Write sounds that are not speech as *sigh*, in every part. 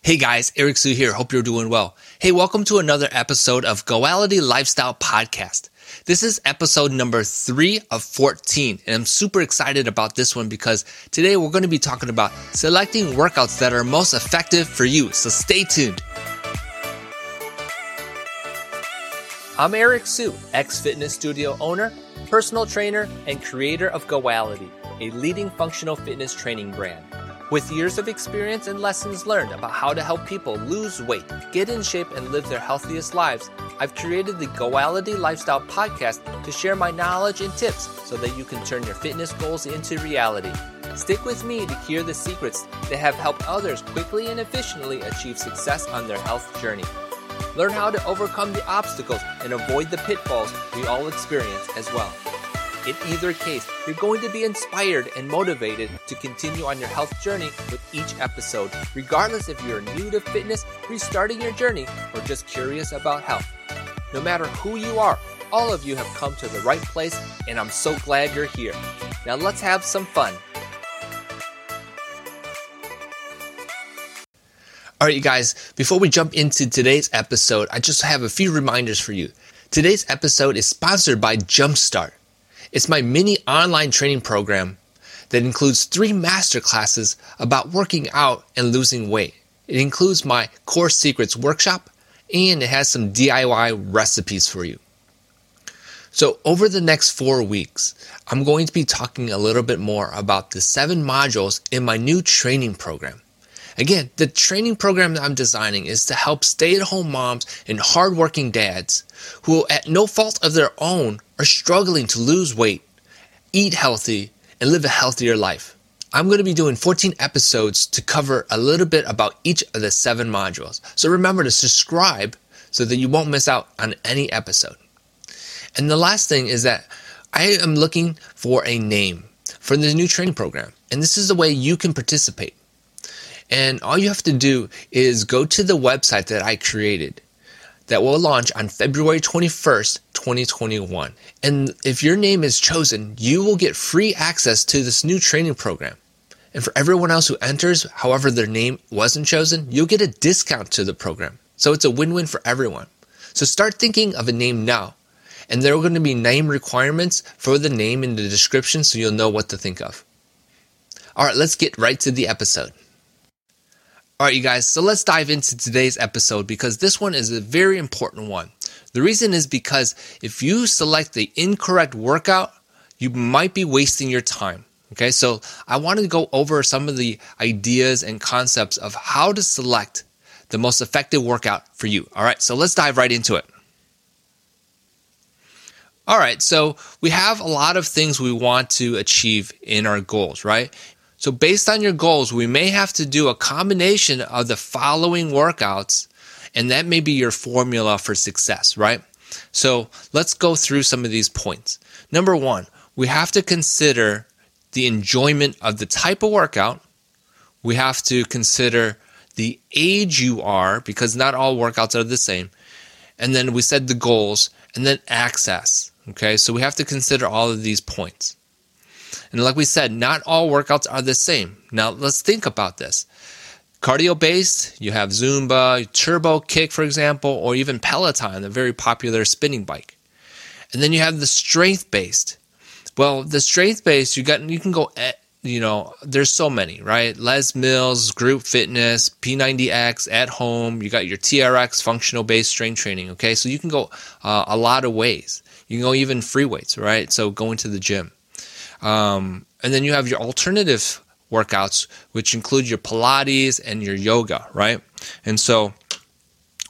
Hey guys, Eric Sue here. Hope you're doing well. Hey, welcome to another episode of Goality Lifestyle Podcast. This is episode number three of 14, and I'm super excited about this one because today we're going to be talking about selecting workouts that are most effective for you. So stay tuned. I'm Eric Sue, ex fitness studio owner, personal trainer, and creator of Goality, a leading functional fitness training brand. With years of experience and lessons learned about how to help people lose weight, get in shape, and live their healthiest lives, I've created the Goality Lifestyle Podcast to share my knowledge and tips so that you can turn your fitness goals into reality. Stick with me to hear the secrets that have helped others quickly and efficiently achieve success on their health journey. Learn how to overcome the obstacles and avoid the pitfalls we all experience as well. In either case, you're going to be inspired and motivated to continue on your health journey with each episode, regardless if you're new to fitness, restarting your journey, or just curious about health. No matter who you are, all of you have come to the right place, and I'm so glad you're here. Now let's have some fun. All right, you guys, before we jump into today's episode, I just have a few reminders for you. Today's episode is sponsored by Jumpstart. It's my mini online training program that includes three master classes about working out and losing weight. It includes my Core Secrets workshop and it has some DIY recipes for you. So, over the next four weeks, I'm going to be talking a little bit more about the seven modules in my new training program. Again, the training program that I'm designing is to help stay at home moms and hardworking dads who, at no fault of their own, are struggling to lose weight, eat healthy, and live a healthier life. I'm going to be doing 14 episodes to cover a little bit about each of the seven modules. So remember to subscribe so that you won't miss out on any episode. And the last thing is that I am looking for a name for the new training program. And this is the way you can participate. And all you have to do is go to the website that I created that will launch on February 21st, 2021. And if your name is chosen, you will get free access to this new training program. And for everyone else who enters, however their name wasn't chosen, you'll get a discount to the program. So it's a win win for everyone. So start thinking of a name now. And there are going to be name requirements for the name in the description so you'll know what to think of. All right, let's get right to the episode. All right, you guys, so let's dive into today's episode because this one is a very important one. The reason is because if you select the incorrect workout, you might be wasting your time. Okay, so I wanted to go over some of the ideas and concepts of how to select the most effective workout for you. All right, so let's dive right into it. All right, so we have a lot of things we want to achieve in our goals, right? So, based on your goals, we may have to do a combination of the following workouts, and that may be your formula for success, right? So, let's go through some of these points. Number one, we have to consider the enjoyment of the type of workout. We have to consider the age you are, because not all workouts are the same. And then we said the goals, and then access. Okay, so we have to consider all of these points. And like we said, not all workouts are the same. Now let's think about this. Cardio based, you have Zumba, Turbo Kick, for example, or even Peloton, a very popular spinning bike. And then you have the strength based. Well, the strength based, you got you can go at, you know, there's so many, right? Les Mills, Group Fitness, P90X, at home. You got your TRX, functional based strength training. Okay, so you can go uh, a lot of ways. You can go even free weights, right? So going to the gym. Um, and then you have your alternative workouts, which include your Pilates and your yoga, right? And so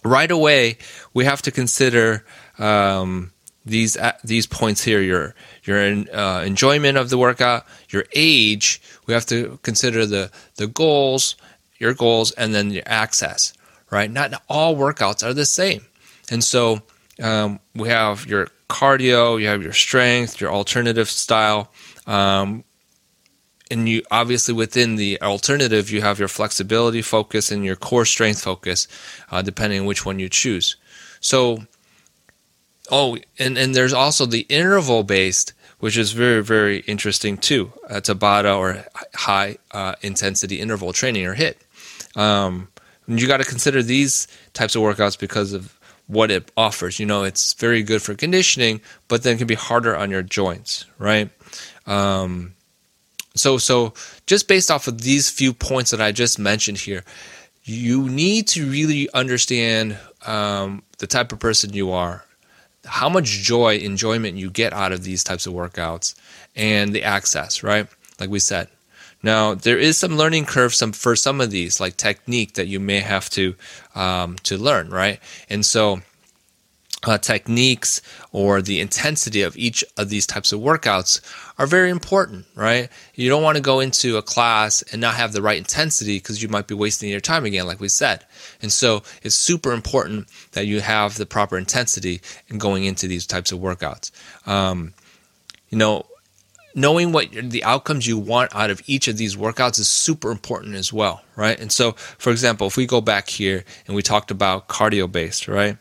right away, we have to consider um, these uh, these points here: your your uh, enjoyment of the workout, your age. We have to consider the the goals, your goals, and then your access. Right? Not all workouts are the same, and so um, we have your cardio, you have your strength, your alternative style, um, and you obviously within the alternative, you have your flexibility focus and your core strength focus, uh, depending on which one you choose. So, oh, and, and there's also the interval based, which is very, very interesting too. Uh, Tabata or high uh, intensity interval training or HIIT. Um, you got to consider these types of workouts because of what it offers. You know, it's very good for conditioning, but then it can be harder on your joints, right? Um, so, so just based off of these few points that I just mentioned here, you need to really understand um, the type of person you are, how much joy, enjoyment you get out of these types of workouts, and the access, right? Like we said. Now there is some learning curve some for some of these, like technique that you may have to um, to learn, right? And so uh, techniques or the intensity of each of these types of workouts are very important, right? You don't want to go into a class and not have the right intensity because you might be wasting your time again, like we said. And so it's super important that you have the proper intensity in going into these types of workouts. Um, you know, knowing what the outcomes you want out of each of these workouts is super important as well, right? And so, for example, if we go back here and we talked about cardio based, right?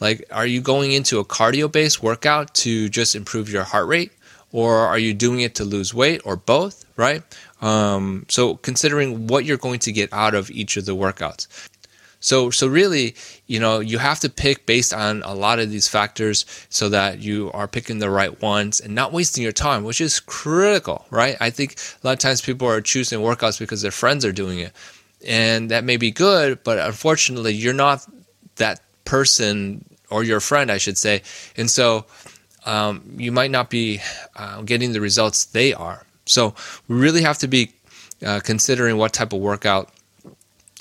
Like, are you going into a cardio based workout to just improve your heart rate? Or are you doing it to lose weight or both, right? Um, so, considering what you're going to get out of each of the workouts. So, so really, you know, you have to pick based on a lot of these factors so that you are picking the right ones and not wasting your time, which is critical, right? I think a lot of times people are choosing workouts because their friends are doing it. And that may be good, but unfortunately, you're not that person or your friend, I should say. And so um, you might not be uh, getting the results they are. So we really have to be uh, considering what type of workout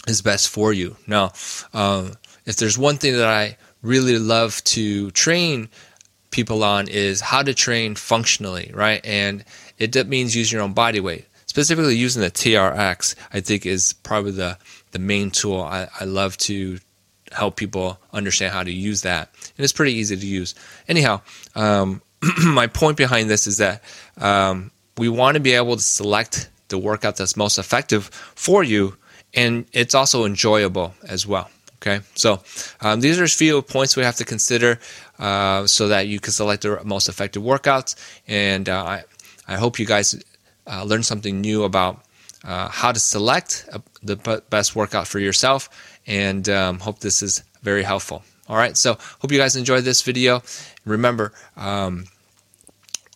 is best for you. Now, um, if there's one thing that I really love to train people on is how to train functionally, right? And it means using your own body weight. Specifically, using the TRX, I think is probably the the main tool. I, I love to help people understand how to use that, and it's pretty easy to use. Anyhow, um, *clears throat* my point behind this is that um, we want to be able to select the workout that's most effective for you and it's also enjoyable as well. Okay, so um, these are a few points we have to consider uh, so that you can select the most effective workouts. And uh, I, I hope you guys uh, learn something new about uh, how to select uh, the best workout for yourself. And um, hope this is very helpful. All right, so hope you guys enjoyed this video. Remember, um,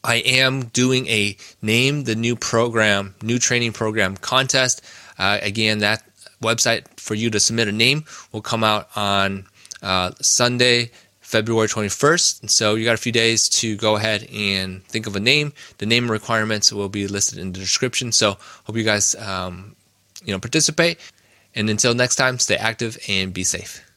I am doing a name the new program, new training program contest. Uh, again, that website for you to submit a name will come out on uh, Sunday, February 21st. And so you got a few days to go ahead and think of a name. The name requirements will be listed in the description. So hope you guys, um, you know, participate. And until next time, stay active and be safe.